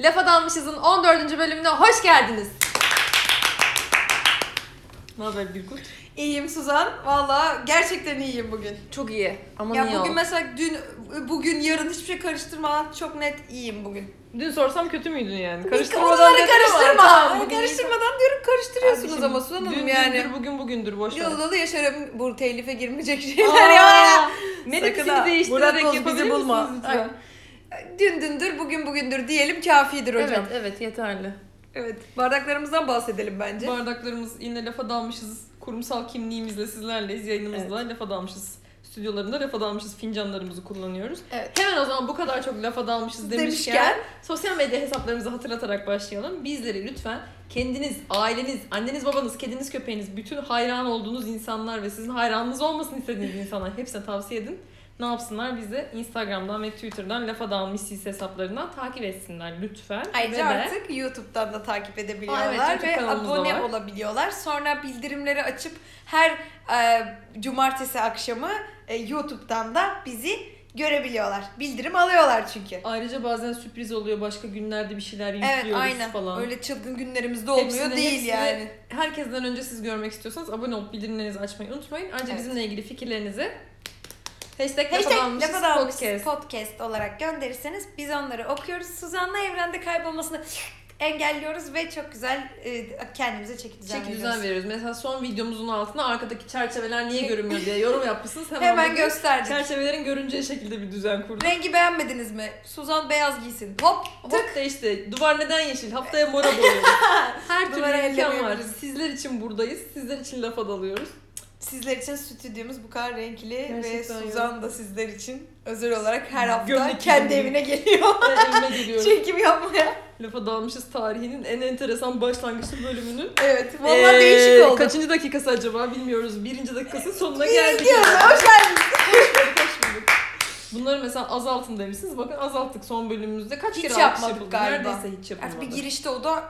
Lafa Dalmışız'ın 14. bölümüne hoş geldiniz. Ne haber Birkut? İyiyim Suzan. Valla gerçekten iyiyim bugün. Çok iyi. Ama ya niye bugün o? mesela dün, bugün, yarın hiçbir şey karıştırmadan çok net iyiyim bugün. Dün sorsam kötü müydün yani? Dedim ama karıştırma. tamam, bugün iyi. karıştırmadan diyorum karıştırıyorsunuz ama Suzan Hanım dün yani. dündür, bugün bugündür boş ver. Yolu dolu yaşarım. Bu telife girmeyecek şeyler ya. Aa, Melek Sakın ha. seni değiştirerek yapabilir bizi bulma. misiniz lütfen? Dün dündür, bugün bugündür diyelim kafidir hocam. Evet, evet yeterli. Evet. Bardaklarımızdan bahsedelim bence. Bardaklarımız yine lafa dalmışız. Kurumsal kimliğimizle sizlerleyiz. Yayınımızda lafa dalmışız. Stüdyolarında lafa dalmışız. Fincanlarımızı kullanıyoruz. Evet. Hemen o zaman bu kadar çok lafa dalmışız demişken, Demişken sosyal medya hesaplarımızı hatırlatarak başlayalım. Bizleri lütfen kendiniz, aileniz, anneniz, babanız, kediniz, köpeğiniz, bütün hayran olduğunuz insanlar ve sizin hayranınız olmasını istediğiniz insanlar hepsine tavsiye edin. Ne yapsınlar? Bizi Instagram'dan ve Twitter'dan lafa dalmışız hesaplarından takip etsinler lütfen. Ayrıca Ve de- artık YouTube'dan da takip edebiliyorlar Aa, evet, ve abone var. olabiliyorlar. Sonra bildirimleri açıp her e, cumartesi akşamı e, YouTube'dan da bizi görebiliyorlar. Bildirim alıyorlar çünkü. Ayrıca bazen sürpriz oluyor. Başka günlerde bir şeyler Evet yüklüyoruz aynen. falan. Öyle çılgın günlerimizde olmuyor Hepsini- değil hepsini- yani. Herkesten önce siz görmek istiyorsanız abone olup bildirimlerinizi açmayı unutmayın. Ayrıca Evet. bizimle ilgili fikirlerinizi hashtag, Hashtag Lafadanmışız Lafa Dalmışız podcast. podcast olarak gönderirseniz biz onları okuyoruz. Suzan'la evrende kaybolmasını engelliyoruz ve çok güzel e, kendimize çeki düzen Çeki düzen veriyoruz. Mesela son videomuzun altına arkadaki çerçeveler niye görünmüyor diye yorum yapmışsınız. Hemen, Hemen gösterdik. Çerçevelerin görüneceği şekilde bir düzen kurduk. Rengi beğenmediniz mi? Suzan beyaz giysin. Hop Hop da işte duvar neden yeşil? Haftaya mora boyuyoruz. Her türlü imkan var. Sizler için buradayız. Sizler için lafa dalıyoruz. Sizler için stüdyomuz bu kadar renkli ve Gerçekten Suzan da sizler için özel olarak her hafta Gömlek kendi gibi. evine geliyor Ve evime geliyorum. çekim yapmaya. Lafa dalmışız tarihinin en enteresan başlangıçlı bölümünün. Evet vallahi Ee, değişik oldu. Kaçıncı dakikası acaba bilmiyoruz. Birinci dakikasının sonuna geldik. gidiyoruz. yani. Hoş geldiniz. Hoş bulduk. Bunları mesela azaltın demişsiniz. Bakın azalttık son bölümümüzde. Kaç Hiç kere alkış yapıldı? galiba. Neredeyse hiç yapılmadı. Artık bir girişte o da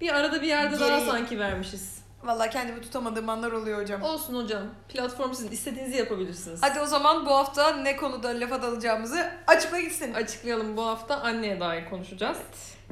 Bir arada bir yerde daha Geri- sanki vermişiz. Vallahi kendimi tutamadığım anlar oluyor hocam. Olsun hocam. Platform sizin. istediğinizi yapabilirsiniz. Hadi o zaman bu hafta ne konuda lafa dalacağımızı açıkla gitsin. Açıklayalım bu hafta anneye dair konuşacağız.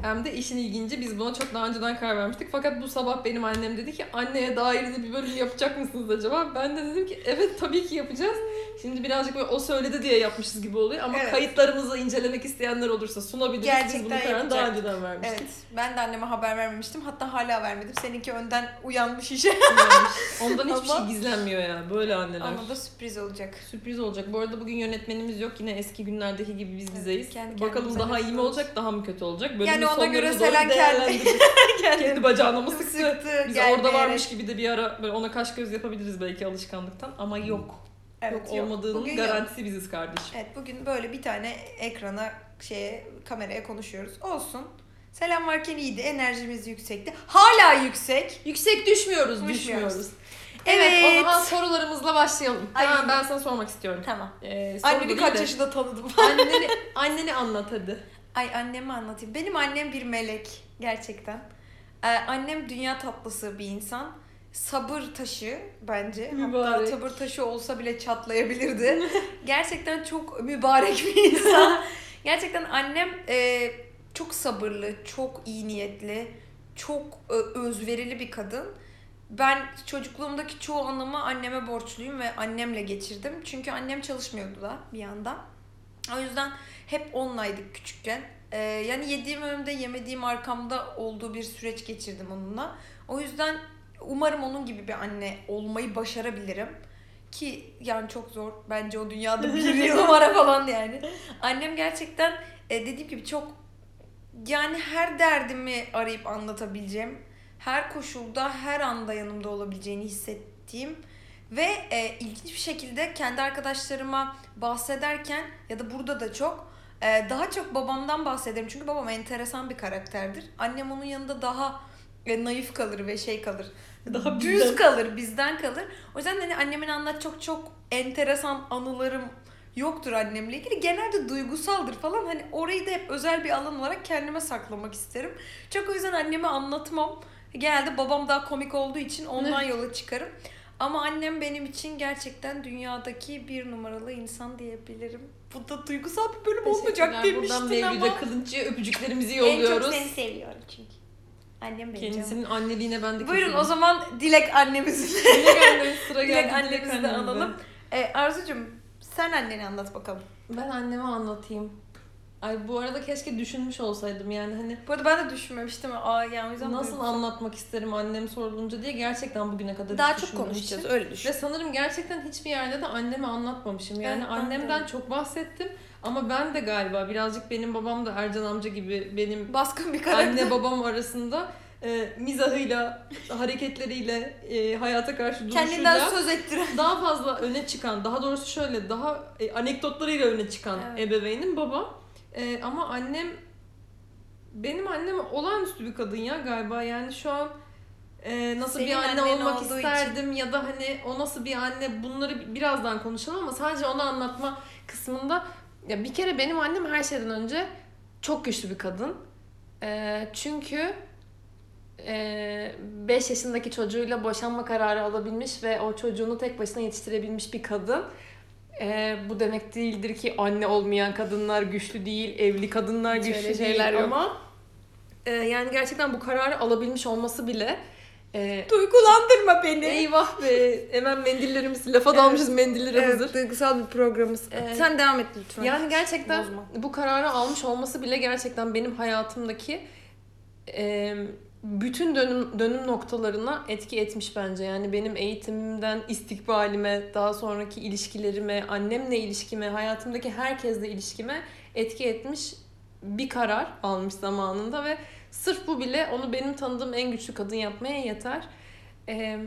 Hem de işin ilginci biz buna çok daha önceden karar vermiştik. Fakat bu sabah benim annem dedi ki anneye dair de bir bölüm yapacak mısınız acaba? Ben de dedim ki evet tabii ki yapacağız. Şimdi birazcık böyle o söyledi diye yapmışız gibi oluyor ama Evet. kayıtlarımızı incelemek isteyenler olursa sunabiliriz. biz Gerçekten bunu kararını daha önceden vermiştik. Evet ben de anneme haber vermemiştim. Hatta hala vermedim. Seninki önden uyanmış işe. Ondan hiçbir Ama- şey gizlenmiyor ya. Böyle anneler. Ama da sürpriz olacak. Sürpriz olacak. Bu arada bugün yönetmenimiz yok. Yine eski günlerdeki gibi biz bizeyiz. kendi Bakalım daha iyi mi olacak, daha mı kötü olacak? Bölümün Yani ona göre Selen kendi- kendi bacağına mı sıktı? Sıktı, Biz orada varmış gibi de bir ara böyle ona kaş göz yapabiliriz belki alışkanlıktan ama yok. Evet, yok olmadığının Bugün yok. garantisi biziz kardeşim. Evet bugün böyle bir tane ekrana şeye kameraya konuşuyoruz. Olsun. Selam varken iyiydi. Enerjimiz yüksekti. Hala yüksek. Yüksek düşmüyoruz, Düşmüyoruz. düşmüyoruz. Evet, Evet. o zaman sorularımızla başlayalım. Ay. Tamam, ben sana sormak istiyorum. Tamam. Ee, değil kaç yaşında tanıdım. Anneni, anneni anlat hadi. Ay annemi anlatayım. Benim annem bir melek. Gerçekten. Ee, annem dünya tatlısı bir insan. Sabır taşı bence. Hatta Mübarek. sabır taşı olsa bile çatlayabilirdi. Gerçekten çok mübarek bir insan. Gerçekten annem e, çok sabırlı, çok iyi niyetli, çok e, özverili bir kadın. Ben çocukluğumdaki çoğu anımı anneme borçluyum ve annemle geçirdim. Çünkü annem çalışmıyordu da bir yandan. O yüzden hep onlaydık küçükken. Ee, yani yediğim önümde yemediğim arkamda olduğu bir süreç geçirdim onunla. O yüzden umarım onun gibi bir anne olmayı başarabilirim. Ki yani çok zor. Bence o dünyada bir numara falan yani. Annem gerçekten e, dediğim gibi çok yani her derdimi arayıp anlatabileceğim, her koşulda, her anda yanımda olabileceğini hissettiğim ve e, ilginç bir şekilde kendi arkadaşlarıma bahsederken ya da burada da çok e, daha çok babamdan bahsederim. Çünkü babam enteresan bir karakterdir. Annem onun yanında daha e, naif kalır ve şey kalır. Daha düz bizden. kalır, bizden kalır. O yüzden hani annemin anlat çok çok enteresan anılarım yoktur annemle ilgili. Genelde duygusaldır falan. Hani orayı da hep özel bir alan olarak kendime saklamak isterim. Çok o yüzden anneme anlatmam. Genelde babam daha komik olduğu için ondan yola çıkarım. Ama annem benim için gerçekten dünyadaki bir numaralı insan diyebilirim. bu da duygusal bir bölüm olmayacak demiştin Buradan ama. Mevlüt'e Kılınç'ı öpücüklerimizi En çok yolluyoruz. seni seviyorum çünkü. Annem benim canım. Kendisinin anneliğine ben de Buyurun kefilim. o zaman Dilek annemizin. Dilek annemiz sıra geldi. Dilek annemizi de analım. Ee, Arzucuğum sen anneni anlat bakalım. Ben anneme anlatayım. Ay bu arada keşke düşünmüş olsaydım yani hani Bu arada ben de düşünmemiştim. Aa yani o yüzden nasıl duygusal. anlatmak isterim annem sorulunca diye gerçekten bugüne kadar Daha çok düşünmemiştim. konuşacağız öyle düşün. Ve sanırım gerçekten hiçbir yerde de anneme anlatmamışım. Yani Evet, ben de annemden öyle. çok bahsettim ama ben de galiba birazcık benim babam da Ercan amca gibi benim Baskın bir karakter. anne babam arasında e, mizahıyla, hareketleriyle, e, hayata karşı duruşuyla Kendinden söz ettiren. daha fazla öne çıkan, daha doğrusu şöyle daha e, anekdotlarıyla öne çıkan Evet. ebeveynim baba. E, ama annem benim annem olağanüstü bir kadın ya galiba. Yani şu an e, nasıl Senin bir anne olmak isterdim ya da hani o nasıl bir anne bunları bi- birazdan konuşalım ama sadece onu anlatma kısmında ya bir kere benim annem her şeyden önce çok güçlü bir kadın. E, çünkü 5 yaşındaki çocuğuyla boşanma kararı alabilmiş ve o çocuğunu tek başına yetiştirebilmiş bir kadın. Ee, bu demek değildir ki anne olmayan kadınlar güçlü değil, evli kadınlar Hiç güçlü değil şeyler yok. ama e, yani gerçekten bu kararı alabilmiş olması bile e, Duygulandırma beni. eyvah be hemen mendillerimiz lafa dalmışız mendilleri hazır. duygusal bir programımız. Evet. Sen devam et lütfen. Yani gerçekten Bozma. bu kararı almış olması bile gerçekten benim hayatımdaki e, bütün dönüm dönüm noktalarına etki etmiş bence. Yani benim eğitimimden istikbalime, daha sonraki ilişkilerime, annemle ilişkime, hayatımdaki herkesle ilişkime etki etmiş bir karar almış zamanında ve sırf bu bile onu benim tanıdığım en güçlü kadın yapmaya yeter. E,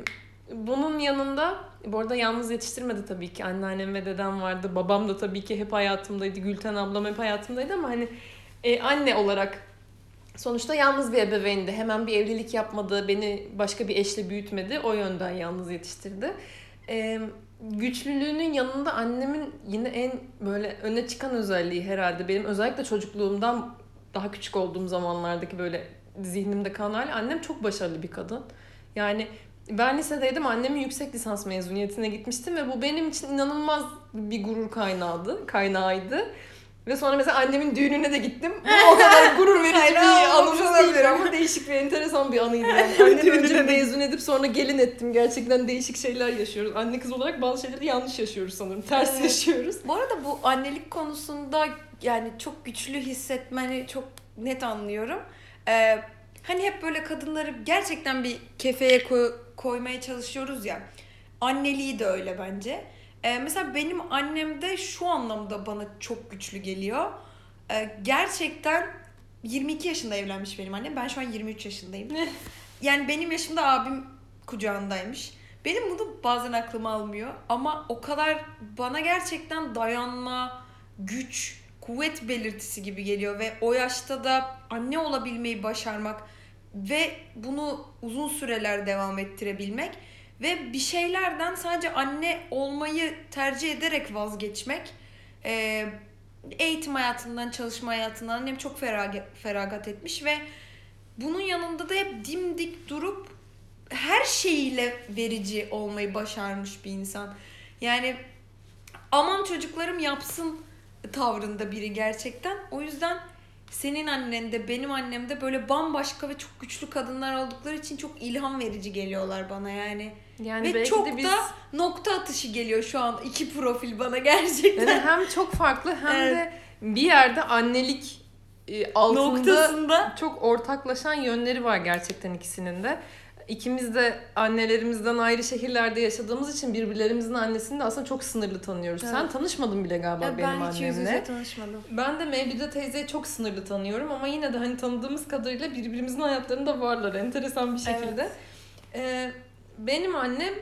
bunun yanında bu arada yalnız yetiştirmedi tabii ki. Anneannem ve dedem vardı. Babam da tabii ki hep hayatımdaydı. Gülten ablam hep hayatımdaydı ama hani e, anne olarak sonuçta yalnız bir ebeveyndi. Hemen bir evlilik yapmadı. Beni başka bir eşle büyütmedi. O yönden yalnız yetiştirdi. E, güçlülüğünün yanında annemin yine en böyle öne çıkan özelliği herhalde benim özellikle çocukluğumdan daha küçük olduğum zamanlardaki böyle zihnimde kalan hali annem çok başarılı bir kadın. Yani ben lisedeydim annemin yüksek lisans mezuniyetine gitmiştim ve bu benim için inanılmaz bir gurur kaynağıydı, kaynağıydı. Ve sonra mesela annemin düğününe de gittim. Bu o kadar gurur verici bir anımız değil ama değişik ve enteresan bir anıydı yani. Annemi önce mezun edip sonra gelin ettim. Gerçekten değişik şeyler yaşıyoruz. Anne kız olarak bazı şeyleri yanlış yaşıyoruz sanırım. Ters Evet. yaşıyoruz. Bu arada bu annelik konusunda yani çok güçlü hissetmeni çok net anlıyorum. Ee, hani hep böyle kadınları gerçekten bir kefeye koy- koymaya çalışıyoruz ya. Anneliği de öyle bence. Ee, mesela benim annem de şu anlamda bana çok güçlü geliyor. Ee, gerçekten 22 yaşında evlenmiş benim annem. Ben şu an 23 yaşındayım. yani benim yaşımda abim kucağındaymış. Benim bunu bazen aklım almıyor ama o kadar bana gerçekten dayanma, güç, kuvvet belirtisi gibi geliyor ve o yaşta da anne olabilmeyi başarmak ve bunu uzun süreler devam ettirebilmek ve bir şeylerden sadece anne olmayı tercih ederek vazgeçmek e, eğitim hayatından, çalışma hayatından annem çok feragat, feragat etmiş ve bunun yanında da hep dimdik durup her şeyiyle verici olmayı başarmış bir insan. Yani aman çocuklarım yapsın tavrında biri gerçekten. O yüzden senin annen de benim annem de böyle bambaşka ve çok güçlü kadınlar oldukları için çok ilham verici geliyorlar bana yani. Yani Ve çok biz da nokta atışı geliyor şu an iki profil bana gerçekten. yani hem çok farklı hem Evet. de bir yerde annelik e, altında Noktasında. çok ortaklaşan yönleri var gerçekten ikisinin de. İkimiz de annelerimizden ayrı şehirlerde yaşadığımız için birbirlerimizin annesini de aslında çok sınırlı tanıyoruz. Sen Evet. tanışmadın bile galiba Ya benim ben hiç yüz annemle. yüze tanışmadım. Ben de Mevlüde teyzeyi çok sınırlı tanıyorum ama yine de hani tanıdığımız kadarıyla birbirimizin hayatlarında varlar enteresan bir şekilde. Ee, benim annem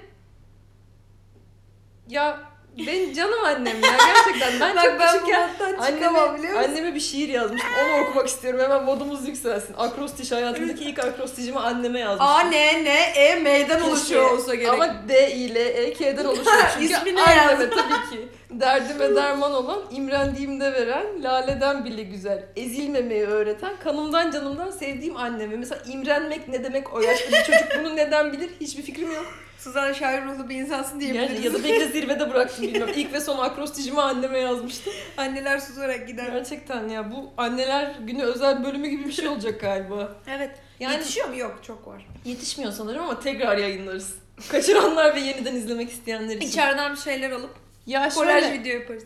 ya ben canım annem ya gerçekten ben Bak çok ben küçükken bu çıkamam anneme, biliyor musun? anneme bir şiir yazmıştım onu okumak istiyorum hemen modumuz yükselsin. Akrostiş hayatımdaki ilk akrostişimi anneme yazmıştım. A, N, N, E meydan oluşuyor olsa gerek. Ama D ile E K'den oluşuyor çünkü İsmini anneme yaz. tabii ki. Derdime derman olan, imrendiğimde veren, laleden bile güzel, ezilmemeyi öğreten, kanımdan canımdan sevdiğim annemi. Mesela imrenmek ne demek o yaşta bir çocuk bunu neden bilir hiçbir fikrim yok. Suzan şair ruhlu bir insansın diyebiliriz. Yani ya da belki de zirvede bıraktım bilmiyorum. İlk ve son akrostijimi anneme yazmıştım. Anneler susarak gider. Gerçekten ya bu anneler günü özel bölümü gibi bir şey olacak galiba. Evet. Yani Yetişiyor mu? Yok çok var. yetişmiyor sanırım ama tekrar yayınlarız. Kaçıranlar ve yeniden izlemek isteyenler için. İçeriden bir şeyler alıp ya kolaj şöyle, video yaparız.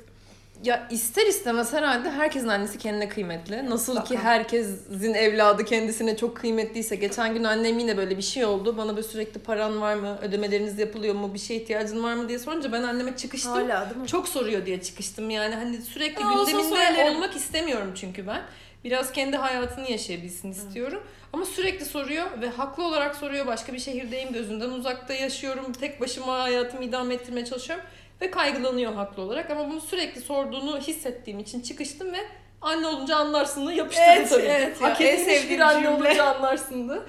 ya ister istemez herhalde herkesin annesi kendine kıymetli. Nasıl ki Mutlaka. herkesin evladı kendisine çok kıymetliyse. Geçen gün annem yine böyle bir şey oldu. Bana böyle sürekli paran var mı, ödemeleriniz yapılıyor mu, bir şeye ihtiyacın var mı diye sorunca ben anneme çıkıştım. Hala değil mi? Çok soruyor diye çıkıştım yani hani sürekli Ya gündeminde olmak istemiyorum çünkü ben. Biraz kendi hayatını yaşayabilsin istiyorum. Ama sürekli soruyor ve haklı olarak soruyor. Başka bir şehirdeyim, gözünden uzakta yaşıyorum. Tek başıma hayatımı idame ettirmeye çalışıyorum. Ve kaygılanıyor haklı olarak. Ama bunu sürekli sorduğunu hissettiğim için çıkıştım ve anne olunca anlarsın yapıştırdı Evet, tabii evet ya, Hak en edilmiş bir anne cümle. olunca anlarsındı.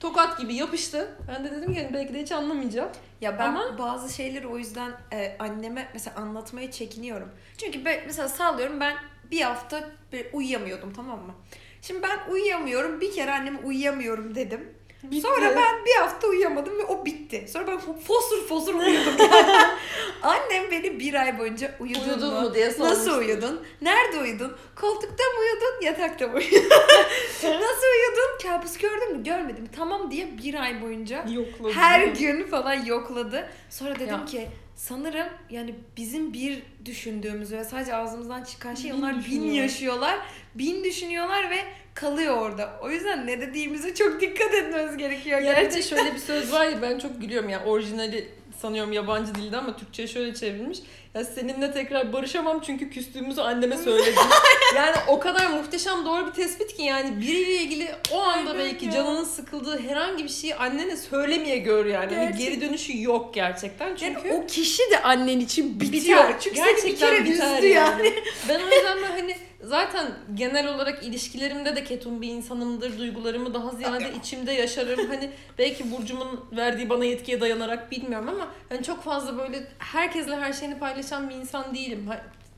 Tokat gibi yapıştı. Ben de dedim ki belki de hiç anlamayacağım. Ya ben Ama- bazı şeyleri o yüzden e, anneme mesela anlatmaya çekiniyorum. Çünkü ben, mesela sağlıyorum ben bir hafta uyuyamıyordum tamam mı? Şimdi ben uyuyamıyorum. Bir kere anneme uyuyamıyorum dedim. Bitti. Sonra ben bir hafta uyuyamadım ve o bitti. Sonra ben fosur fosur uyudum yani. Annem beni bir ay boyunca uyudun, Uyudun mu? mu diye sormuştu. Nasıl uyudun? Nerede uyudun? Koltukta mı uyudun? Yatakta mı uyudun? Nasıl uyudun? Kabus gördün mü? Görmedim. Tamam diye bir ay boyunca Yokladı. her gün falan yokladı. Sonra dedim Ya. ki sanırım yani bizim bir düşündüğümüz ve sadece ağzımızdan çıkan şey Bin onlar bin yaşıyorlar. Bin düşünüyorlar ve kalıyor orada. O yüzden ne dediğimize çok dikkat etmemiz gerekiyor Ya gerçekten. şöyle bir söz var ya ben çok gülüyorum ya orijinali sanıyorum yabancı dilde ama Türkçe'ye şöyle çevrilmiş. Ya seninle tekrar barışamam çünkü küstüğümüzü anneme söyledim. yani o kadar muhteşem doğru bir tespit ki yani biriyle ilgili o anda Aynen belki ya. canının sıkıldığı herhangi bir şeyi annene söylemeye gör yani. Hani Gerçek- geri dönüşü yok gerçekten çünkü. Yani o kişi de annen için bitiyor. Biter. Çünkü seni bir Gerçekten kere biter üzdü yani. Ben o yüzden ben hani zaten genel olarak ilişkilerimde de ketum bir insanımdır. Duygularımı daha ziyade içimde yaşarım. Hani belki Burcu'mun verdiği bana yetkiye dayanarak bilmiyorum ama hani çok fazla böyle herkesle her şeyini paylaşan bir insan değilim.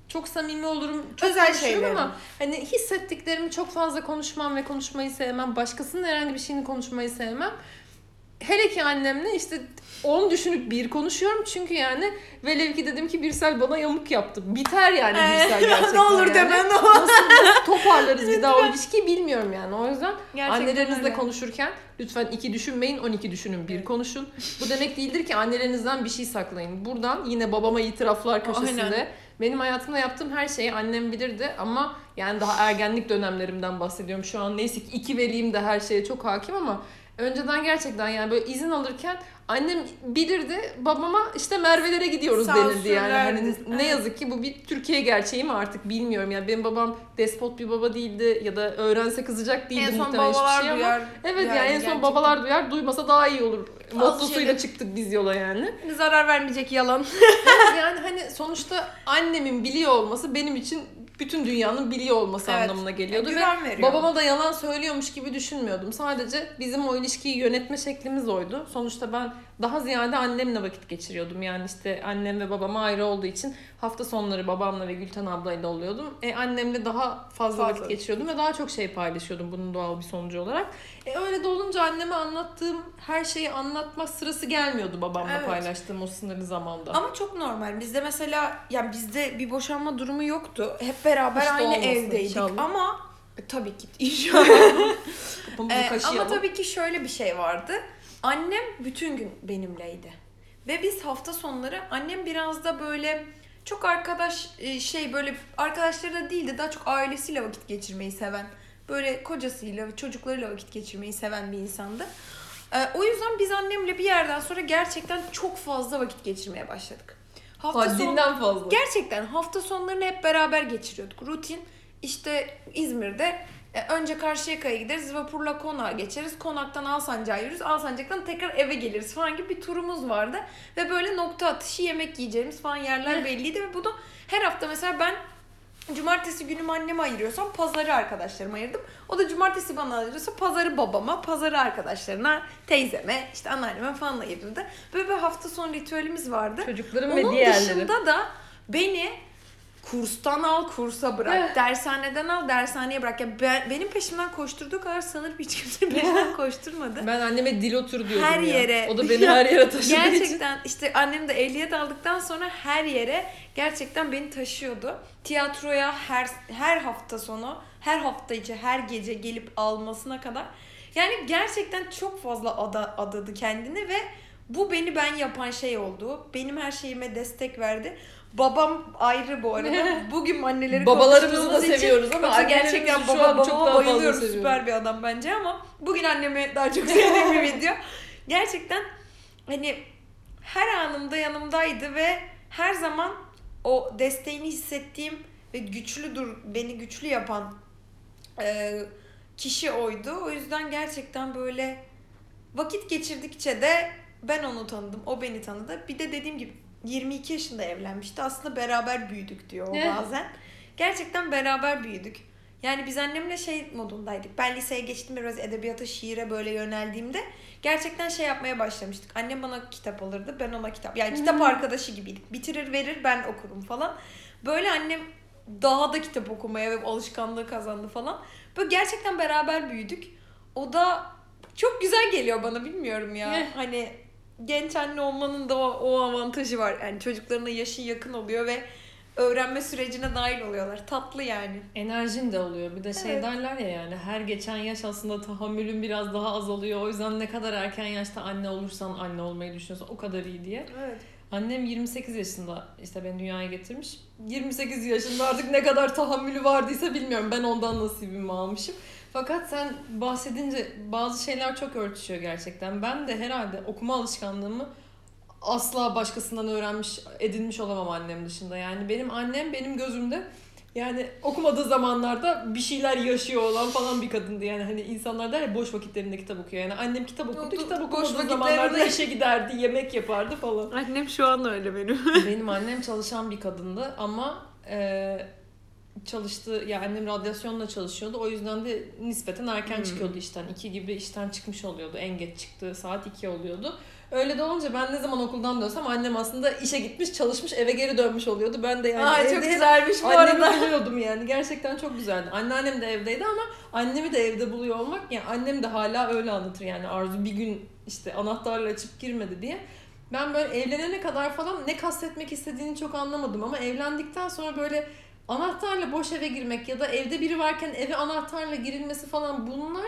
Çok samimi olurum, çok Özel konuşurum şeylerini. ama hani hissettiklerimi çok fazla konuşmam ve konuşmayı sevmem. Başkasının herhangi bir şeyini konuşmayı sevmem. Hele ki annemle işte 10 düşünüp bir konuşuyorum çünkü yani velev ki dedim ki Birsel bana yamuk yaptı. Biter yani Birsel gerçekten ne olur yani. deme ne olur. Nasıl, nasıl toparlarız bir daha o ilişkiyi bilmiyorum yani. O yüzden Gerçekten annelerinizle öyle. konuşurken lütfen iki düşünmeyin 12 düşünün bir konuşun. Bu demek değildir ki annelerinizden bir şey saklayın. Buradan yine babama itiraflar köşesinde Aynen. benim hayatımda yaptığım her şeyi annem bilirdi ama yani daha ergenlik dönemlerimden bahsediyorum. Şu an neyse ki iki veliyim de her şeye çok hakim ama önceden gerçekten yani böyle izin alırken annem bilirdi babama işte Merve'lere gidiyoruz denirdi yani. Hani ne yazık ki bu bir Türkiye gerçeği mi artık bilmiyorum. Yani benim babam despot bir baba değildi ya da öğrense kızacak değildi En muhtemelen hiçbir şey ama. duyar. Evet yani yani en son gerçekten. babalar duyar duymasa daha iyi olur. Mottosuyla çıktık biz yola yani. Zarar vermeyecek yalan. yani hani sonuçta annemin biliyor olması benim için bütün dünyanın biliyor olması Evet. anlamına geliyordu ve Güven veriyor. babama da yalan söylüyormuş gibi düşünmüyordum. Sadece bizim o ilişkiyi yönetme şeklimiz oydu. Sonuçta ben daha ziyade annemle vakit geçiriyordum. Yani işte annem ve babam ayrı olduğu için hafta sonları babamla ve Gülten ablayla oluyordum. E annemle daha fazla, Fazla. vakit geçiriyordum ve daha çok şey paylaşıyordum bunun doğal bir sonucu olarak. E öyle de olunca anneme anlattığım her şeyi anlatmak sırası gelmiyordu babamla Evet. paylaştığım o sınırlı zamanda. Ama çok normal. Bizde mesela yani bizde bir boşanma durumu yoktu. Hep beraber İşte aynı evdeydik inşallah. ama tabii ki inşallah. Ee, ama tabii ki şöyle bir şey vardı. Annem bütün gün benimleydi. Ve biz hafta sonları annem biraz da böyle çok arkadaş e, şey böyle arkadaşları da değildi daha çok ailesiyle vakit geçirmeyi seven böyle kocasıyla ve çocuklarıyla vakit geçirmeyi seven bir insandı. Ee, o yüzden biz annemle bir yerden sonra gerçekten çok fazla vakit geçirmeye başladık. Hafta Haddinden fazla. Gerçekten hafta sonlarını hep beraber geçiriyorduk. Rutin işte İzmir'de e, önce Karşıyaka'ya gideriz. Vapurla konağa geçeriz. Konaktan Alsancak'a yürürüz. Alsancak'tan tekrar eve geliriz falan gibi bir turumuz vardı. Ve böyle nokta atışı yemek yiyeceğimiz falan yerler belliydi. Ve bunu her hafta mesela ben Cumartesi günümü anneme ayırıyorsam pazarı arkadaşlarıma ayırdım. O da cumartesi bana ayırıyorsa pazarı babama, pazarı arkadaşlarına, teyzeme, işte anneanneme falan ayırırdı. Böyle bir hafta sonu ritüelimiz vardı. Çocuklarım Onun ve diğerleri. dışında da Beni kurstan al kursa bırak. Evet. Dershaneden al dershaneye bırak. Ya ben, benim peşimden koşturduğu kadar sanırım hiç kimse peşimden koşturmadı. Ben anneme dil otur diyordum Her ya. yere. O da beni her yere taşıdığı için. Gerçekten işte annem de ehliyet aldıktan sonra her yere gerçekten beni taşıyordu. Tiyatroya her her hafta sonu, her hafta içi, her gece gelip almasına kadar. Yani gerçekten çok fazla ada, adadı kendini ve bu beni ben yapan şey oldu. Benim her şeyime destek verdi. Babam ayrı bu arada. Bugün anneleri Babalarımızı da için- seviyoruz ama Yoksa gerçekten baba, an çok babama daha fazla bayılıyorum. seviyorum. Süper bir adam bence ama bugün annemi daha çok sevdiğim bir video. Gerçekten hani her anımda yanımdaydı ve her zaman o desteğini hissettiğim ve güçlü dur beni güçlü yapan e, kişi oydu. O yüzden gerçekten böyle vakit geçirdikçe de ben onu tanıdım. O beni tanıdı. Bir de dediğim gibi 22 yaşında evlenmişti. Aslında beraber büyüdük diyor o bazen. Gerçekten beraber büyüdük. Yani biz annemle şey modundaydık. Ben liseye geçtim biraz edebiyata, şiire böyle yöneldiğimde gerçekten şey yapmaya başlamıştık. Annem bana kitap alırdı, ben ona kitap. Yani kitap Hmm. arkadaşı gibiydik. Bitirir verir, ben okurum falan. Böyle annem daha da kitap okumaya ve alışkanlığı kazandı falan. Böyle gerçekten beraber büyüdük. O da çok güzel geliyor bana bilmiyorum ya. Hani genç anne olmanın da o, o avantajı var. Yani çocuklarına yaşın yakın oluyor ve öğrenme sürecine dahil oluyorlar. Tatlı yani. Enerjin de oluyor. Bir de şey Evet. derler ya yani her geçen yaş aslında tahammülün biraz daha azalıyor. O yüzden ne kadar erken yaşta anne olursan anne olmayı düşünüyorsan o kadar iyi diye. Evet. Annem 28 yaşında işte beni dünyaya getirmiş. 28 yaşında artık ne kadar tahammülü vardıysa bilmiyorum. Ben ondan nasibimi almışım. Fakat sen bahsedince bazı şeyler çok örtüşüyor gerçekten. Ben de herhalde okuma alışkanlığımı asla başkasından öğrenmiş, edinmiş olamam annem dışında. Yani benim annem benim gözümde yani okumadığı zamanlarda bir şeyler yaşıyor olan falan bir kadındı. Yani hani insanlar der ya boş vakitlerinde kitap okuyor. Yani annem kitap okudu, Yok, kitap boş okumadığı vakitlerinde- zamanlarda işe giderdi, yemek yapardı falan. Annem şu an öyle benim. Benim annem çalışan bir kadındı ama e, çalıştığı ya annem radyasyonla çalışıyordu. O yüzden de nispeten erken Hmm. çıkıyordu işten. 2 gibi işten çıkmış oluyordu. En geç çıktığı saat 2 oluyordu. Öyle de olunca ben ne zaman okuldan dönsem annem aslında işe gitmiş, çalışmış, eve geri dönmüş oluyordu. Ben de yani Aa, evde çok güzelmiş bu arada. buluyordum yani. Gerçekten çok güzeldi. Anneannem de evdeydi ama annemi de evde buluyor olmak yani annem de hala öyle anlatır yani Arzu bir gün işte anahtarla açıp girmedi diye. Ben böyle evlenene kadar falan ne kastetmek istediğini çok anlamadım ama evlendikten sonra böyle anahtarla boş eve girmek ya da evde biri varken eve anahtarla girilmesi falan bunlar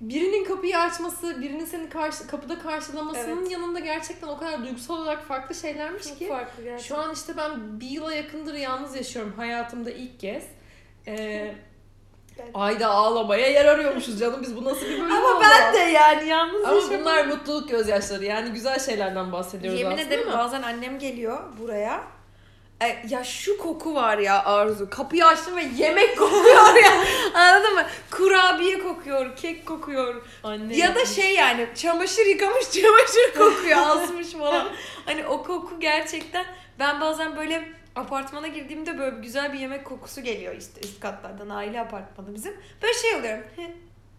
birinin kapıyı açması, birinin seni karşı, kapıda karşılamasının Evet. yanında gerçekten o kadar duygusal olarak farklı şeylermiş ki. farklı gerçekten. Şu an işte ben bir yıla yakındır yalnız yaşıyorum hayatımda ilk kez. Ee, Ben- ayda ağlamaya yer arıyormuşuz canım biz bu nasıl bir bölüm Ama oldu? ben de yani yalnız Ama yaşamam. bunlar mutluluk gözyaşları yani güzel şeylerden bahsediyoruz Yemin aslında ederim ama. bazen annem geliyor buraya. E, ya şu koku var ya Arzu. Kapıyı açtım ve yemek kokuyor ya. Anladın mı? Kurabiye kokuyor, kek kokuyor. Anne Ya da yapmış. şey yani çamaşır yıkamış çamaşır kokuyor asmış falan. Hani o koku gerçekten ben bazen böyle apartmana girdiğimde böyle güzel bir yemek kokusu geliyor işte üst katlardan aile apartmanı bizim. Böyle şey oluyorum.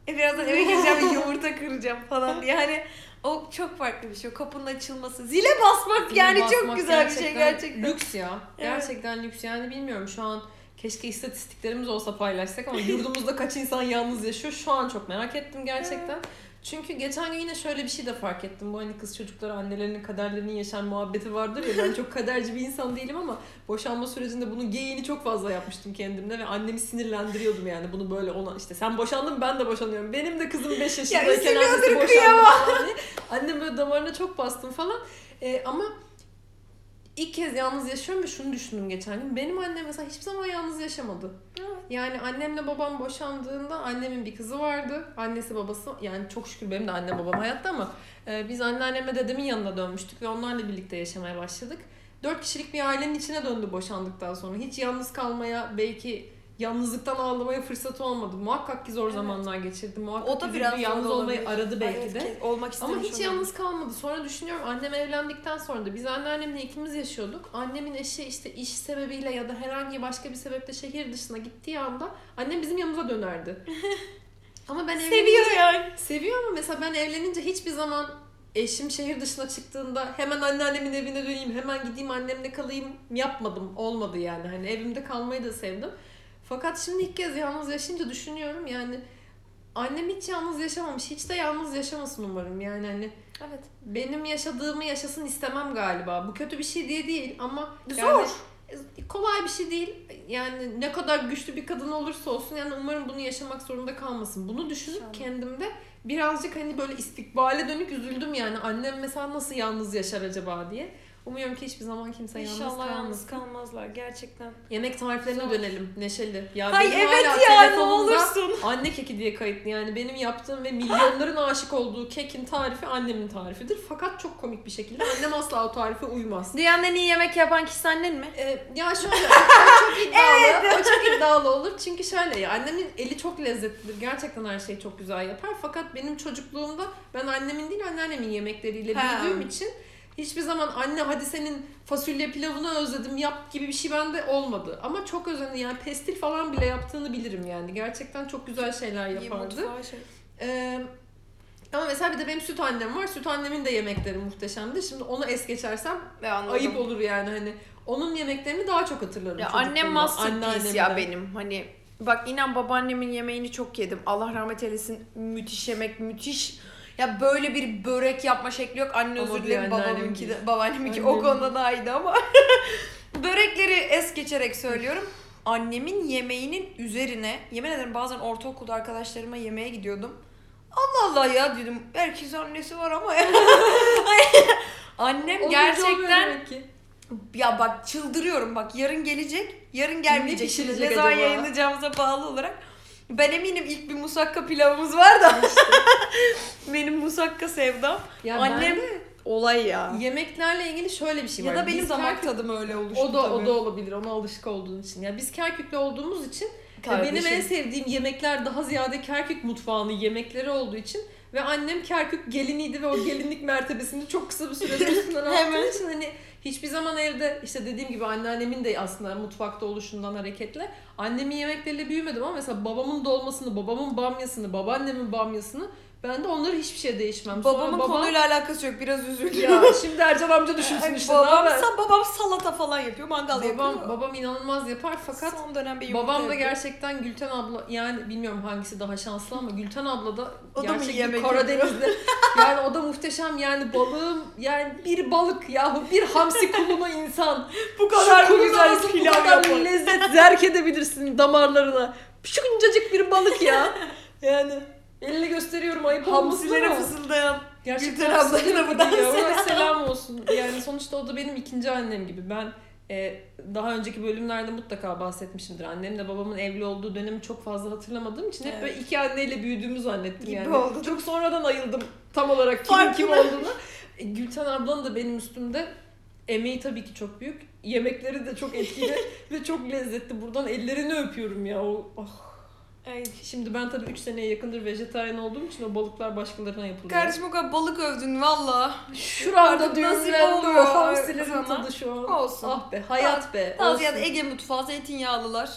E birazdan eve gireceğim yumurta kıracağım falan diye. Hani o çok farklı bir şey. O kapının açılması. Zile basmak Zile yani çok basmak güzel bir şey gerçekten. Lüks ya. Evet. Gerçekten lüks yani bilmiyorum şu an keşke istatistiklerimiz olsa paylaşsak ama yurdumuzda kaç insan yalnız yaşıyor şu an çok merak ettim gerçekten. Çünkü geçen gün yine şöyle bir şey de fark ettim. Bu hani kız çocukları annelerinin kaderlerini yaşayan muhabbeti vardır ya. Ben çok kaderci bir insan değilim ama boşanma sürecinde bunun geyiğini çok fazla yapmıştım kendimde ve annemi sinirlendiriyordum yani. Bunu böyle ona işte sen boşandın ben de boşanıyorum. Benim de kızım 5 yaşındayken üzülüyordur, annesi boşandı kıyamam. falan diye. Annem böyle damarına çok bastım falan. Ee, ama ilk kez yalnız yaşıyorum ve şunu düşündüm geçen gün. Benim annem mesela hiçbir zaman yalnız yaşamadı. Yani annemle babam boşandığında annemin bir kızı vardı. Annesi babası yani çok şükür benim de annem babam hayatta ama e, biz anneannemle dedemin yanına dönmüştük ve onlarla birlikte yaşamaya başladık. Dört kişilik bir ailenin içine döndü boşandıktan sonra. Hiç yalnız kalmaya belki yalnızlıktan ağlamaya fırsatı olmadı. Muhakkak ki zor Evet. zamanlar geçirdi. Muhakkak O da biraz yalnız olmayı aradı belki Evet, de. Olmak Ama hiç olabilir. yalnız kalmadı. Sonra düşünüyorum annem evlendikten sonra da biz anneannemle ikimiz yaşıyorduk. Annemin eşi işte iş sebebiyle ya da herhangi başka bir sebeple şehir dışına gittiği anda annem bizim yanımıza dönerdi. ama ben Seviyor evlenince yani. seviyor ama mesela ben evlenince hiçbir zaman eşim şehir dışına çıktığında hemen anneannemin evine döneyim, hemen gideyim annemle kalayım yapmadım. Olmadı yani. Hani evimde kalmayı da sevdim. Fakat şimdi ilk kez yalnız yaşayınca düşünüyorum yani annem hiç yalnız yaşamamış. Hiç de yalnız yaşamasın umarım. Yani hani Evet. benim yaşadığımı yaşasın istemem galiba. Bu kötü bir şey diye değil ama Zor. yani kolay bir şey değil. Yani ne kadar güçlü bir kadın olursa olsun yani umarım bunu yaşamak zorunda kalmasın. Bunu düşünüp İnşallah. kendimde birazcık hani böyle istikbale dönük üzüldüm yani. Annem mesela nasıl yalnız yaşar acaba diye. Umuyorum ki hiçbir zaman kimse yalnız İnşallah kalmasın. yalnız kalmazlar gerçekten. Yemek tariflerine Zor. dönelim Neşeli. Ya Hay benim evet hala ya ne telefonumda olursun. Anne keki diye kayıtlı yani benim yaptığım ve milyonların aşık olduğu kekin tarifi annemin tarifidir. Fakat çok komik bir şekilde annem asla o tarife uymaz. Dünyanın en iyi yemek yapan kişi annen mi? Ee, ya şöyle o, çok iddialı, o çok iddialı olur çünkü şöyle ya annemin eli çok lezzetlidir. Gerçekten her şeyi çok güzel yapar. Fakat benim çocukluğumda ben annemin değil anneannemin yemekleriyle Ha. büyüdüğüm için hiçbir zaman anne hadi senin fasulye pilavını özledim yap gibi bir şey bende olmadı. Ama çok özenli yani pestil falan bile yaptığını bilirim yani. Gerçekten çok güzel şeyler yapardı. şey. Ee, ama mesela bir de benim süt annem var. Süt annemin de yemekleri muhteşemdi. Şimdi onu es geçersem ayıp olur yani hani. Onun yemeklerini daha çok hatırlarım. Ya annem masterpiece ya benim. Hani bak inan babaannemin yemeğini çok yedim. Allah rahmet eylesin. Müthiş yemek, müthiş. Ya böyle bir börek yapma şekli yok. Anne Ama özür dilerim babamınki de, babaanneminki o konuda daha iyiydi ama. Börekleri es geçerek söylüyorum. Annemin yemeğinin üzerine, yemin ederim bazen ortaokulda arkadaşlarıma yemeğe gidiyordum. Allah Allah ya dedim. Herkes annesi var ama ya. Annem Olunca gerçekten ya bak çıldırıyorum bak yarın gelecek yarın gelmeyecek Ne şimdi ne zaman yayınlayacağımıza bağlı olarak ben eminim ilk bir musakka pilavımız var da benim musakka sevdam Ya Annem- ben olay ya yemeklerle ilgili şöyle bir şey var. ya da benim Biz damak Kerkük- tadım öyle oluştu o da tabii. o da olabilir. Ona alışık olduğun için. Ya biz Kerküklü olduğumuz için Kardeşim. benim en sevdiğim yemekler daha ziyade Kerkük mutfağının yemekleri olduğu için ve annem Kerkük geliniydi ve o gelinlik mertebesini çok kısa bir sürede üstünden attığı için hani hiçbir zaman evde işte dediğim gibi anneannemin de aslında mutfakta oluşundan hareketle annemin yemekleriyle büyümedim ama mesela babamın dolmasını, babamın bamyasını, babaannemin bamyasını ben de onları hiçbir şey değişmem. Sonra babamın babam- konuyla alakası yok biraz üzüldüm ya şimdi Ercan amca düşünsün işte. ne babam, haber? sa- babam salata falan yapıyor mangal babam, yapıyor babam inanılmaz yapar fakat son dönem bir yumurta Babam da yapıyor. gerçekten Gülten abla yani bilmiyorum hangisi daha şanslı ama Gülten abla da O da mı gerçekten yemek Karadeniz'de yani o da muhteşem yani balığım yani bir balık yahu bir hamsi kulunu insan bu Şu kadar kulunu güzel nasıl pilav bu kadar yapar lezzet zerk edebilirsin damarlarına şuncacık bir balık ya yani elle gösteriyorum ayıp hamsilere ama fısıldayan Gerçekten Gülten da sinir buradan ya. Ona selam. olsun. Yani sonuçta o da benim ikinci annem gibi. Ben e, daha önceki bölümlerde mutlaka bahsetmişimdir. Annemle babamın evli olduğu dönemi çok fazla hatırlamadığım için hep Evet. böyle iki anneyle büyüdüğümü zannettim Gibi yani. oldu. Çok sonradan ayıldım tam olarak kimin Farkına. kim olduğunu. E, Gülten ablanın da benim üstümde emeği tabii ki çok büyük. Yemekleri de çok etkili ve çok lezzetli. Buradan ellerini öpüyorum ya. O, oh. Ay. Şimdi ben tabii 3 seneye yakındır vejetaryen olduğum için o balıklar başkalarına yapılıyor. Kardeşim o kadar balık övdün valla. Şuramda düğümlendi o sana. tadı şu an. Olsun. Ah be hayat be. Daha olsun. ziyade Ege mutfağı zeytinyağlılar.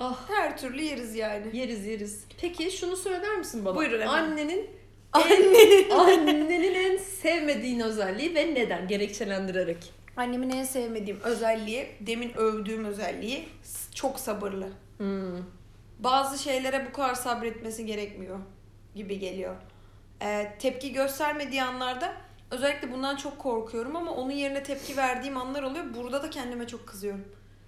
Ah Her türlü yeriz yani. yeriz yeriz. Peki şunu söyler misin bana? Buyurun efendim. Annenin Annenin. annenin en sevmediğin özelliği ve neden gerekçelendirerek. Annemin en sevmediğim özelliği, demin övdüğüm özelliği çok sabırlı. Hmm. Bazı şeylere bu kadar sabretmesi gerekmiyor gibi geliyor. Ee, tepki göstermediği anlarda özellikle bundan çok korkuyorum ama onun yerine tepki verdiğim anlar oluyor. Burada da kendime çok kızıyorum.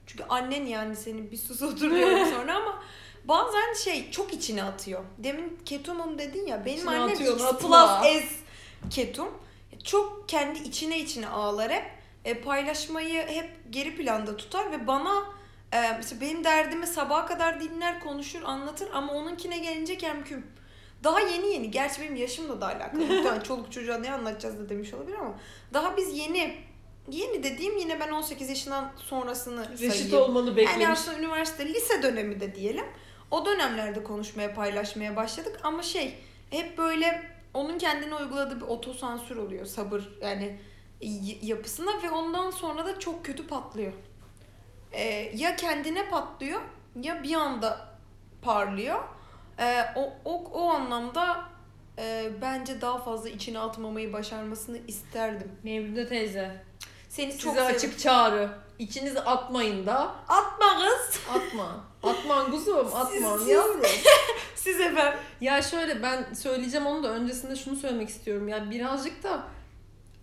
Çünkü annen yani seni bir sus otur diyorum sonra ama bazen şey çok içine atıyor. Demin ketumum dedin ya benim İçine annem atıyor, X atma. plus S ketum. Çok kendi içine içine ağlar hep. E, paylaşmayı hep geri planda tutar ve bana e, mesela benim derdimi sabaha kadar dinler, konuşur, anlatır ama onunkine gelince kemküm. Daha yeni yeni. Gerçi benim yaşımla da alakalı. Muhtemelen çoluk çocuğa ne anlatacağız da demiş olabilir ama daha biz yeni yeni dediğim yine ben 18 yaşından sonrasını Reşit sayayım. olmanı beklemiş. Yani aslında üniversite, lise dönemi de diyelim. O dönemlerde konuşmaya, paylaşmaya başladık ama şey hep böyle onun kendine uyguladığı bir otosansür oluyor sabır yani yapısına ve ondan sonra da çok kötü patlıyor. Ee, ya kendine patlıyor ya bir anda parlıyor. Ee, o, o, o anlamda e, bence daha fazla içine atmamayı başarmasını isterdim. Mevlüde teyze. Seni Size çok sev- açık çağrı. İçinizi atmayın da. Atma kız. Atma. Atman kuzum. Atman Siz- yavrum. Siz efendim. Ya şöyle ben söyleyeceğim onu da öncesinde şunu söylemek istiyorum. Ya birazcık da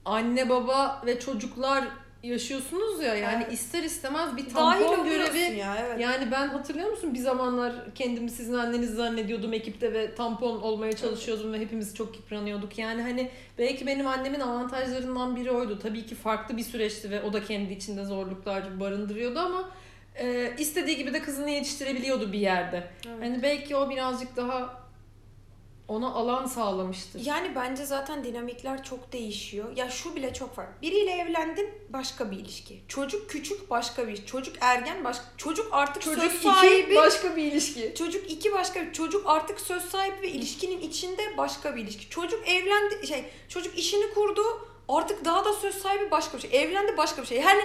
anne baba ve çocuklar yaşıyorsunuz ya yani Evet. ister istemez bir tampon görevi ya evet. Yani ben hatırlıyor musun bir zamanlar kendimi sizin anneniz zannediyordum ekipte ve tampon olmaya çalışıyordum ve hepimiz çok yıpranıyorduk. Yani hani belki benim annemin avantajlarından biri oydu. Tabii ki farklı bir süreçti ve o da kendi içinde zorluklar barındırıyordu ama e, istediği gibi de kızını yetiştirebiliyordu bir yerde. Evet. Hani belki o birazcık daha ona alan sağlamıştır. Yani bence zaten dinamikler çok değişiyor. Ya şu bile çok farklı. Biriyle evlendin başka bir ilişki. Çocuk küçük başka bir. Çocuk ergen başka. Çocuk artık Çocuk söz iki sahibi. başka bir ilişki. Çocuk iki başka bir. Çocuk artık söz sahibi ve ilişkinin içinde başka bir ilişki. Çocuk evlendi şey çocuk işini kurdu. Artık daha da söz sahibi başka bir şey. Evlendi başka bir şey. Yani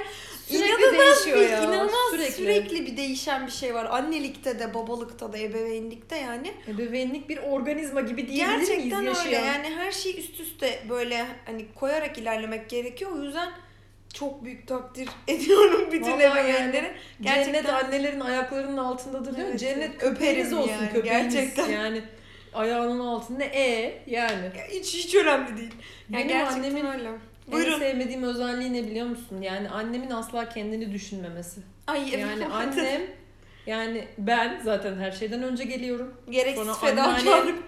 Sürekli inanılmaz bir, ya. inanılmaz Sürekli. sürekli. bir değişen bir şey var. Annelikte de, babalıkta da, ebeveynlikte yani. Ebeveynlik bir organizma gibi diyebilir miyiz Gerçekten öyle. Yani her şeyi üst üste böyle hani koyarak ilerlemek gerekiyor. O yüzden çok büyük takdir ediyorum bütün Vallahi ebeveynleri. Cennet Gerçekten annelerin ayaklarının altındadır diyor. Evet, Cennet Öperim olsun yani, köpeğiniz. gerçekten. Yani ayağının altında e yani. Ya hiç hiç önemli değil. Yani Benim annemin öyle. En Buyurun. sevmediğim özelliği ne biliyor musun? Yani annemin asla kendini düşünmemesi. Ay. Yani annem yani ben zaten her şeyden önce geliyorum. gereksiz fedakarlık.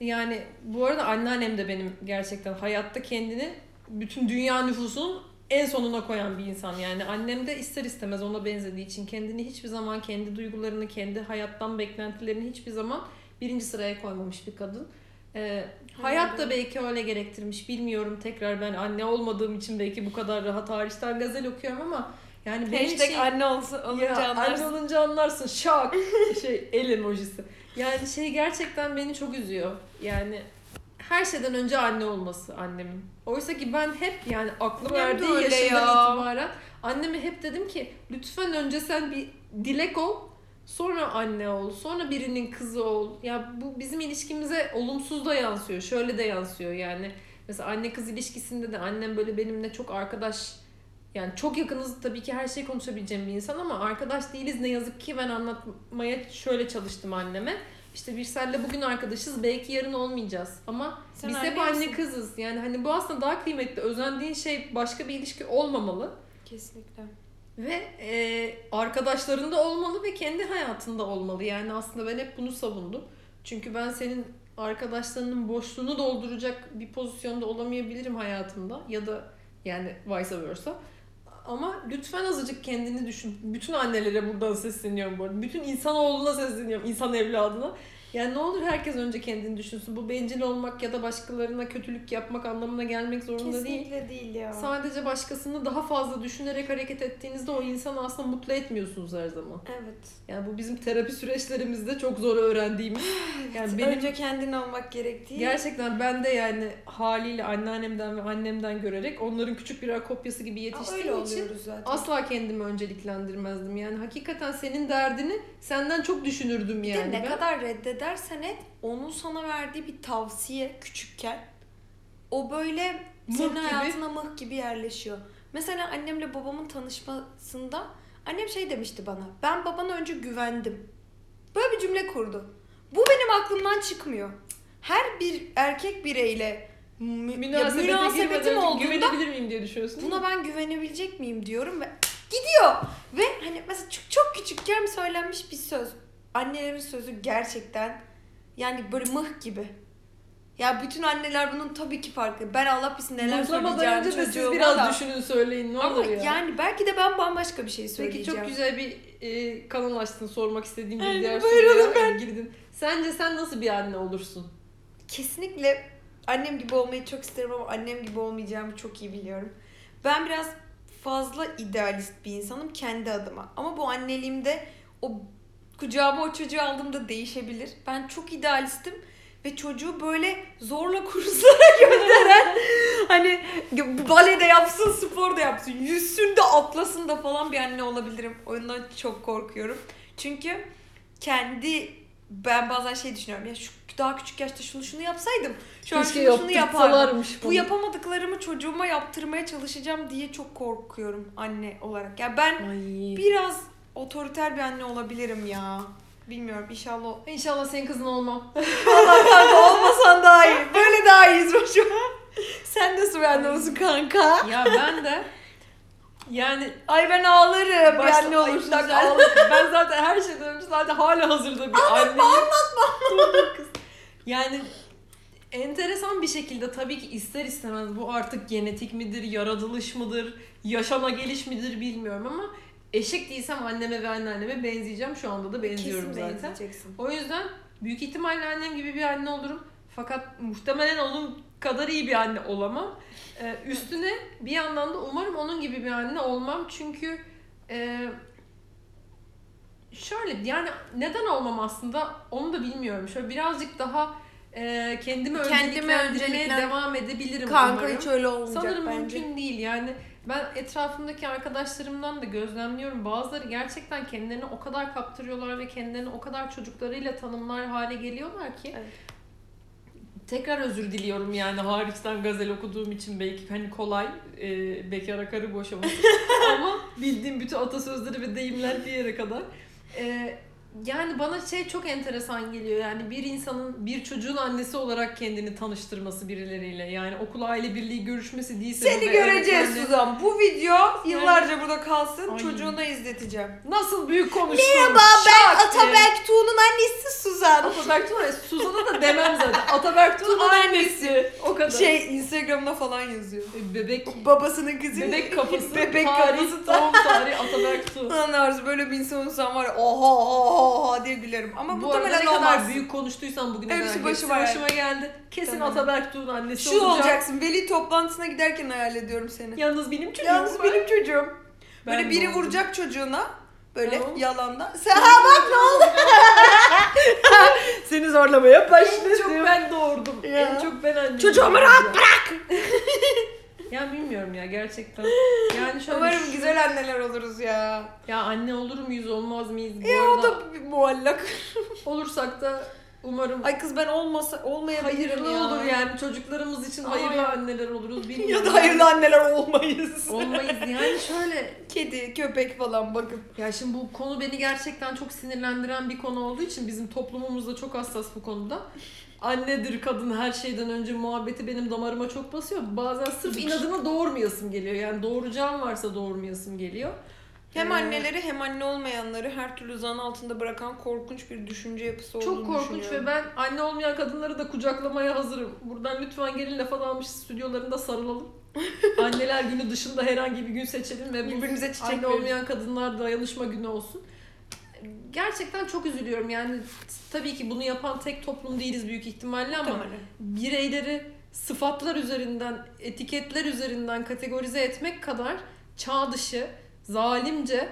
yani bu arada anneannem de benim gerçekten hayatta kendini bütün dünya nüfusunun en sonuna koyan bir insan. Yani annem de ister istemez ona benzediği için kendini hiçbir zaman kendi duygularını, kendi hayattan beklentilerini hiçbir zaman birinci sıraya koymamış bir kadın. Ee, hayat da belki öyle gerektirmiş. Bilmiyorum tekrar ben anne olmadığım için belki bu kadar rahat hariçten gazel okuyorum ama yani benim Hashtag için... anne olsun, olunca Ya, anlarsın. Anne olunca anlarsın. Şak. şey el emojisi. Yani şey gerçekten beni çok üzüyor. Yani her şeyden önce anne olması annemin. Oysa ki ben hep yani aklım Annem erdiği yaşından ya. itibaren anneme hep dedim ki lütfen önce sen bir dilek ol. Sonra anne ol. Sonra birinin kızı ol. Ya bu bizim ilişkimize olumsuz da yansıyor. Şöyle de yansıyor yani. Mesela anne kız ilişkisinde de annem böyle benimle çok arkadaş yani çok yakınız tabii ki her şeyi konuşabileceğim bir insan ama arkadaş değiliz ne yazık ki ben anlatmaya şöyle çalıştım anneme. İşte Birsel'le bugün arkadaşız belki yarın olmayacağız ama Sen biz hep anne misin? kızız. Yani hani bu aslında daha kıymetli. Özendiğin şey başka bir ilişki olmamalı Kesinlikle. Ve e, arkadaşlarında olmalı ve kendi hayatında olmalı. Yani aslında ben hep bunu savundum. Çünkü ben senin arkadaşlarının boşluğunu dolduracak bir pozisyonda olamayabilirim hayatımda ya da yani vice versa. Ama lütfen azıcık kendini düşün. Bütün annelere buradan sesleniyorum bu arada. Bütün insanoğluna sesleniyorum. insan evladına. Yani ne olur herkes önce kendini düşünsün. Bu bencil olmak ya da başkalarına kötülük yapmak anlamına gelmek zorunda değil. Kesinlikle değil ya. Sadece başkasını daha fazla düşünerek hareket ettiğinizde o insanı aslında mutlu etmiyorsunuz her zaman. Evet. Yani bu bizim terapi süreçlerimizde çok zor öğrendiğimiz. Yani benim Önce kendin olmak gerektiği. gerçekten ben de yani haliyle anneannemden ve annemden görerek onların küçük birer kopyası gibi Aa, yetiştiğim için oluyoruz zaten. asla kendimi önceliklendirmezdim. Yani hakikaten senin derdini senden çok düşünürdüm Bir de yani ne ben. kadar reddedersen et onun sana verdiği bir tavsiye küçükken o böyle Mıh senin gibi. hayatına mıh gibi yerleşiyor. Mesela annemle babamın tanışmasında annem şey demişti bana. Ben babana önce güvendim. Böyle bir cümle kurdu. Bu benim aklımdan çıkmıyor. Her bir erkek bireyle ya münasebetim olduğunda güvenebilir miyim diye düşünüyorsun. buna ben güvenebilecek miyim diyorum ve gidiyor. Ve hani mesela çok, çok küçükken söylenmiş bir söz. Annelerin sözü gerçekten yani böyle mıh gibi. Ya bütün anneler bunun tabii ki farkı. Ben Allah bilsin neler Mutlamadan söyleyeceğim önce de siz çocuğuma biraz da. düşünün söyleyin ne Ama olur ya. yani belki de ben bambaşka bir şey Peki söyleyeceğim. çok güzel bir e, kanal açtın sormak istediğim bir diğer buyurun soruya girdin. Sence sen nasıl bir anne olursun? Kesinlikle annem gibi olmayı çok isterim ama annem gibi olmayacağımı çok iyi biliyorum. Ben biraz fazla idealist bir insanım kendi adıma. Ama bu anneliğimde o kucağıma o çocuğu aldığımda değişebilir. Ben çok idealistim ve çocuğu böyle zorla kurslara gönderen hani balede yapsın, spor da yapsın, yüzsün de atlasın da falan bir anne olabilirim. O yüzden çok korkuyorum. Çünkü kendi ben bazen şey düşünüyorum ya şu daha küçük yaşta şunu şunu yapsaydım şu an şunu şunu yapardım. Bu yapamadıklarımı çocuğuma yaptırmaya çalışacağım diye çok korkuyorum anne olarak. Ya ben Ay. biraz otoriter bir anne olabilirim ya. Bilmiyorum inşallah. İnşallah senin kızın olmam. Valla kanka olmasan daha iyi. Böyle daha iyiyiz boşum. Sen bir anne olsun kanka? ya ben de yani Ay ben ağlarım bir anne olursun sen. ben zaten her şeyden önce zaten hala hazırda bir anneyim. Anlatma kız. Yani enteresan bir şekilde tabii ki ister istemez bu artık genetik midir, yaratılış mıdır, yaşama geliş midir bilmiyorum ama eşek değilsem anneme ve anneanneme benzeyeceğim. Şu anda da benziyorum Kesin zaten. benzeyeceksin. O yüzden büyük ihtimalle annem gibi bir anne olurum. Fakat muhtemelen onun kadar iyi bir anne olamam. Ee, üstüne bir yandan da umarım onun gibi bir anne olmam. Çünkü e, şöyle yani neden olmam aslında onu da bilmiyorum. Şöyle birazcık daha e, kendimi Kendime önceliklendirmeye önceliklen- devam edebilirim Kanka umarım. hiç öyle olmayacak Sanırım bence. mümkün değil. Yani ben etrafımdaki arkadaşlarımdan da gözlemliyorum. Bazıları gerçekten kendilerini o kadar kaptırıyorlar ve kendilerini o kadar çocuklarıyla tanımlar hale geliyorlar ki. Evet. Tekrar özür diliyorum yani hariçten gazel okuduğum için belki hani kolay e, bekara karı boşaması ama bildiğim bütün atasözleri ve deyimler bir yere kadar. E, yani bana şey çok enteresan geliyor yani bir insanın bir çocuğun annesi olarak kendini tanıştırması birileriyle yani okul aile birliği görüşmesi değilse Seni göreceğiz öğretmenle- Suzan. Bu video yıllarca burada kalsın. Ay. Çocuğuna izleteceğim. Nasıl büyük konuştun? Merhaba Şak ben diye. Ataberk Tuğ'un annesi Suzan. Ataberk Tuğ ne? Suzan'a da demem zaten. Ataberk Tuğ'un Tuğ'un annesi. O kadar. Şey Instagram'da falan yazıyor. E, Bebek Babasının kızı. bebek kafası, Bebek tarih, kafası. doğum tarihi Ataberk Tuğ. Lan Arzu böyle bir insan olsam var ya oha oha oha diye gülerim. Ama Bu arada ne muhtemelen kadar olmaz. büyük konuştuysam bugüne kadar başıma hepsi geldi. başıma geldi. Kesin Tamam. Ataberk Tuğ'un annesi Şu olacağım. olacaksın. Veli toplantısına giderken hayal ediyorum seni. Yalnız benim çocuğum Yalnız var. benim çocuğum. Ben Böyle biri oldum. vuracak çocuğuna. Böyle Tamam. yalandan. Sen ha bak ne oldu? Seni zorlamaya En çok ben doğurdum. Ya. En çok ben anneyim. Çocuğumu rahat bırak. ya bilmiyorum ya gerçekten. Yani şöyle Umarım şu- güzel anneler oluruz ya. Ya anne olur muyuz olmaz mıyız bu Ya o arada? da bir muallak. Olursak da umarım Ay kız ben olmasa olmayabilirim hayırlı ya. olur yani çocuklarımız için hayırlı Ay. anneler oluruz bilmiyorum. Ya da hayırlı anneler olmayız. olmayız yani şöyle Kedi, köpek falan bakın. ya şimdi bu konu beni gerçekten çok sinirlendiren bir konu olduğu için bizim toplumumuzda çok hassas bu konuda. Annedir kadın her şeyden önce muhabbeti benim damarıma çok basıyor. Bazen sırf inadına doğurmayasım geliyor. Yani doğuracağım varsa doğurmayasım geliyor. Hem Ee, anneleri hem anne olmayanları her türlü zan altında bırakan korkunç bir düşünce yapısı olduğunu Çok korkunç ve ben anne olmayan kadınları da kucaklamaya hazırım. Buradan lütfen gelin laf almış stüdyolarında sarılalım. Anneler günü dışında herhangi bir gün seçelim ve bu Birbirimize çiçek anne olmayan kadınlar dayanışma günü olsun. Gerçekten çok üzülüyorum yani tabii ki bunu yapan tek toplum değiliz büyük ihtimalle ama Muhtemelen. bireyleri sıfatlar üzerinden, etiketler üzerinden kategorize etmek kadar çağ dışı, zalimce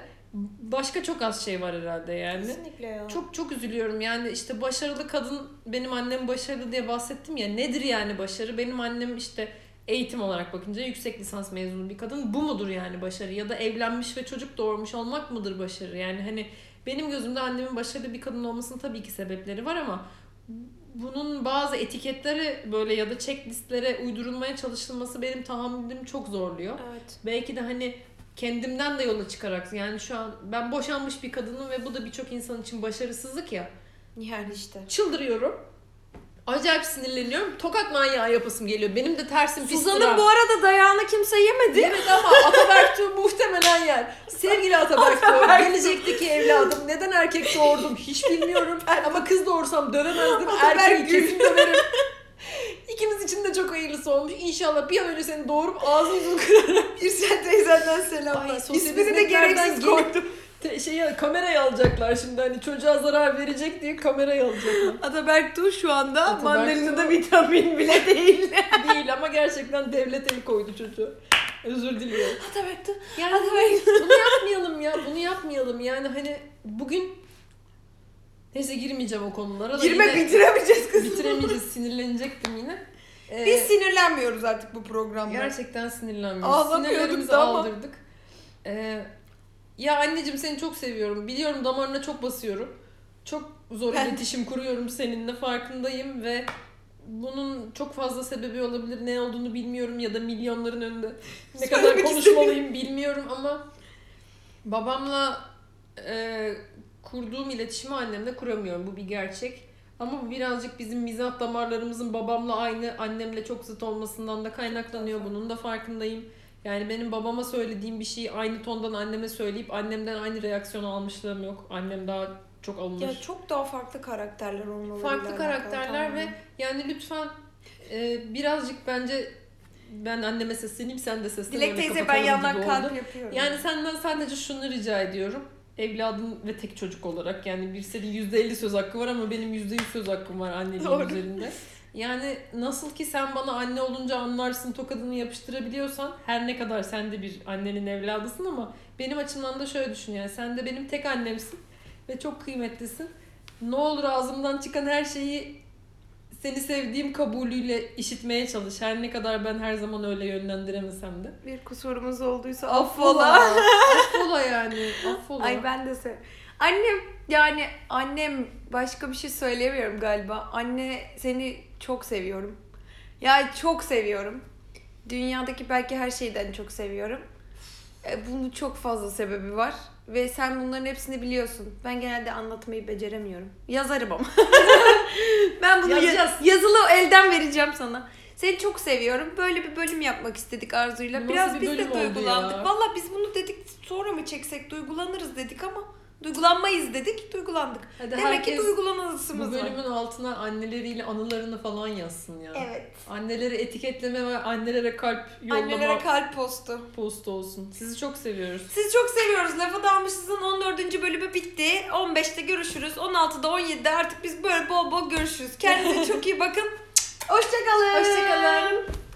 başka çok az şey var herhalde yani. Kesinlikle ya. Çok çok üzülüyorum yani işte başarılı kadın benim annem başarılı diye bahsettim ya nedir yani başarı benim annem işte eğitim olarak bakınca yüksek lisans mezunu bir kadın bu mudur yani başarı ya da evlenmiş ve çocuk doğurmuş olmak mıdır başarı yani hani benim gözümde annemin başarılı bir kadın olmasının tabii ki sebepleri var ama bunun bazı etiketleri böyle ya da checklistlere uydurulmaya çalışılması benim tahammülüm çok zorluyor. Evet. Belki de hani kendimden de yola çıkarak yani şu an ben boşanmış bir kadınım ve bu da birçok insan için başarısızlık ya. Yani işte. Çıldırıyorum. Acayip sinirleniyorum. Tokat manyağı yapasım geliyor. Benim de tersim pis Suzan'ın bu arada dayağını kimse yemedi. Evet ama Ataberk Tuğ muhtemelen yer. Sevgili Ataberk gelecekteki evladım. Neden erkek doğurdum hiç bilmiyorum. Ama kız doğursam dövemezdim. Ataberk Erkeği kesin döverim. İkimiz için de çok hayırlısı olmuş. İnşallah bir an önce seni doğurup ağzını yüzünü kırarım. Birsen teyzenden selamlar. Ay, İsmini de gereksiz gelip- koydum. Te- şeye, kamerayı alacaklar şimdi hani çocuğa zarar verecek diye kamerayı alacaklar. Ataberk Tuğ şu anda Ataberk mandalinada Tuğ- vitamin bile değil. Değil ama gerçekten devlet el koydu çocuğu. Özür diliyorum. Ataberk Tuğ. Yani Ataberk bunu yapmayalım ya. Bunu yapmayalım. Yani hani bugün neyse girmeyeceğim o konulara da Girme yine bitiremeyeceğiz kızım. bitiremeyeceğiz. Sinirlenecektim yine. Ee, Biz sinirlenmiyoruz artık bu programda. gerçekten sinirlenmiyoruz. Ağlamıyorduk Sinirlerimizi da ama. aldırdık. Ee, ya anneciğim seni çok seviyorum. Biliyorum damarına çok basıyorum. Çok zor Ben- iletişim kuruyorum seninle farkındayım ve bunun çok fazla sebebi olabilir. Ne olduğunu bilmiyorum ya da milyonların önünde ne kadar konuşmalıyım bilmiyorum ama babamla e, kurduğum iletişimi annemle kuramıyorum. Bu bir gerçek. Ama bu birazcık bizim mizah damarlarımızın babamla aynı, annemle çok zıt olmasından da kaynaklanıyor. Bunun da farkındayım. Yani benim babama söylediğim bir şeyi aynı tondan anneme söyleyip annemden aynı reaksiyonu almışlığım yok. Annem daha çok alınır. Ya çok daha farklı karakterler olmalı. Farklı karakterler ve yani lütfen e, birazcık bence ben anneme sesleneyim sen de seslen. Dilek öyle teyze ben yandan kalp oldu. yapıyorum. Yani senden sadece şunu rica ediyorum. Evladın ve tek çocuk olarak yani bir senin %50 söz hakkı var ama benim %100 söz hakkım var anneliğin üzerinde. Yani nasıl ki sen bana anne olunca anlarsın tokadını yapıştırabiliyorsan her ne kadar sen de bir annenin evladısın ama benim açımdan da şöyle düşün yani sen de benim tek annemsin ve çok kıymetlisin. Ne olur ağzımdan çıkan her şeyi seni sevdiğim kabulüyle işitmeye çalış. Her ne kadar ben her zaman öyle yönlendiremesem de. bir kusurumuz olduysa Affola. affola. affola yani. Affola. Ay ben de sev. Annem yani annem başka bir şey söyleyemiyorum galiba. Anne seni çok seviyorum. Ya çok seviyorum. Dünyadaki belki her şeyden çok seviyorum. E, Bunun çok fazla sebebi var. Ve sen bunların hepsini biliyorsun. Ben genelde anlatmayı beceremiyorum. Yazarım ama. ben bunu ya- Yazacağız. yazılı elden vereceğim sana. Seni çok seviyorum. Böyle bir bölüm yapmak istedik Arzu'yla. Nasıl Biraz bir biz de bölüm oldu duygulandık. Valla biz bunu dedik sonra mı çeksek duygulanırız dedik ama duygulanmayız dedik duygulandık. Hadi Demek herkes ki bu duygulanasımız var. bölümün altına anneleriyle anılarını falan yazsın ya. Evet. Anneleri etiketleme ve annelere kalp yollama Annelere kalp postu. postu olsun. Sizi çok seviyoruz. Sizi çok seviyoruz. Lafa Dalmışız'ın 14. bölümü bitti. 15'te görüşürüz. 16'da 17'de artık biz böyle bol bol görüşürüz. Kendinize çok iyi bakın. Hoşçakalın. Hoşçakalın.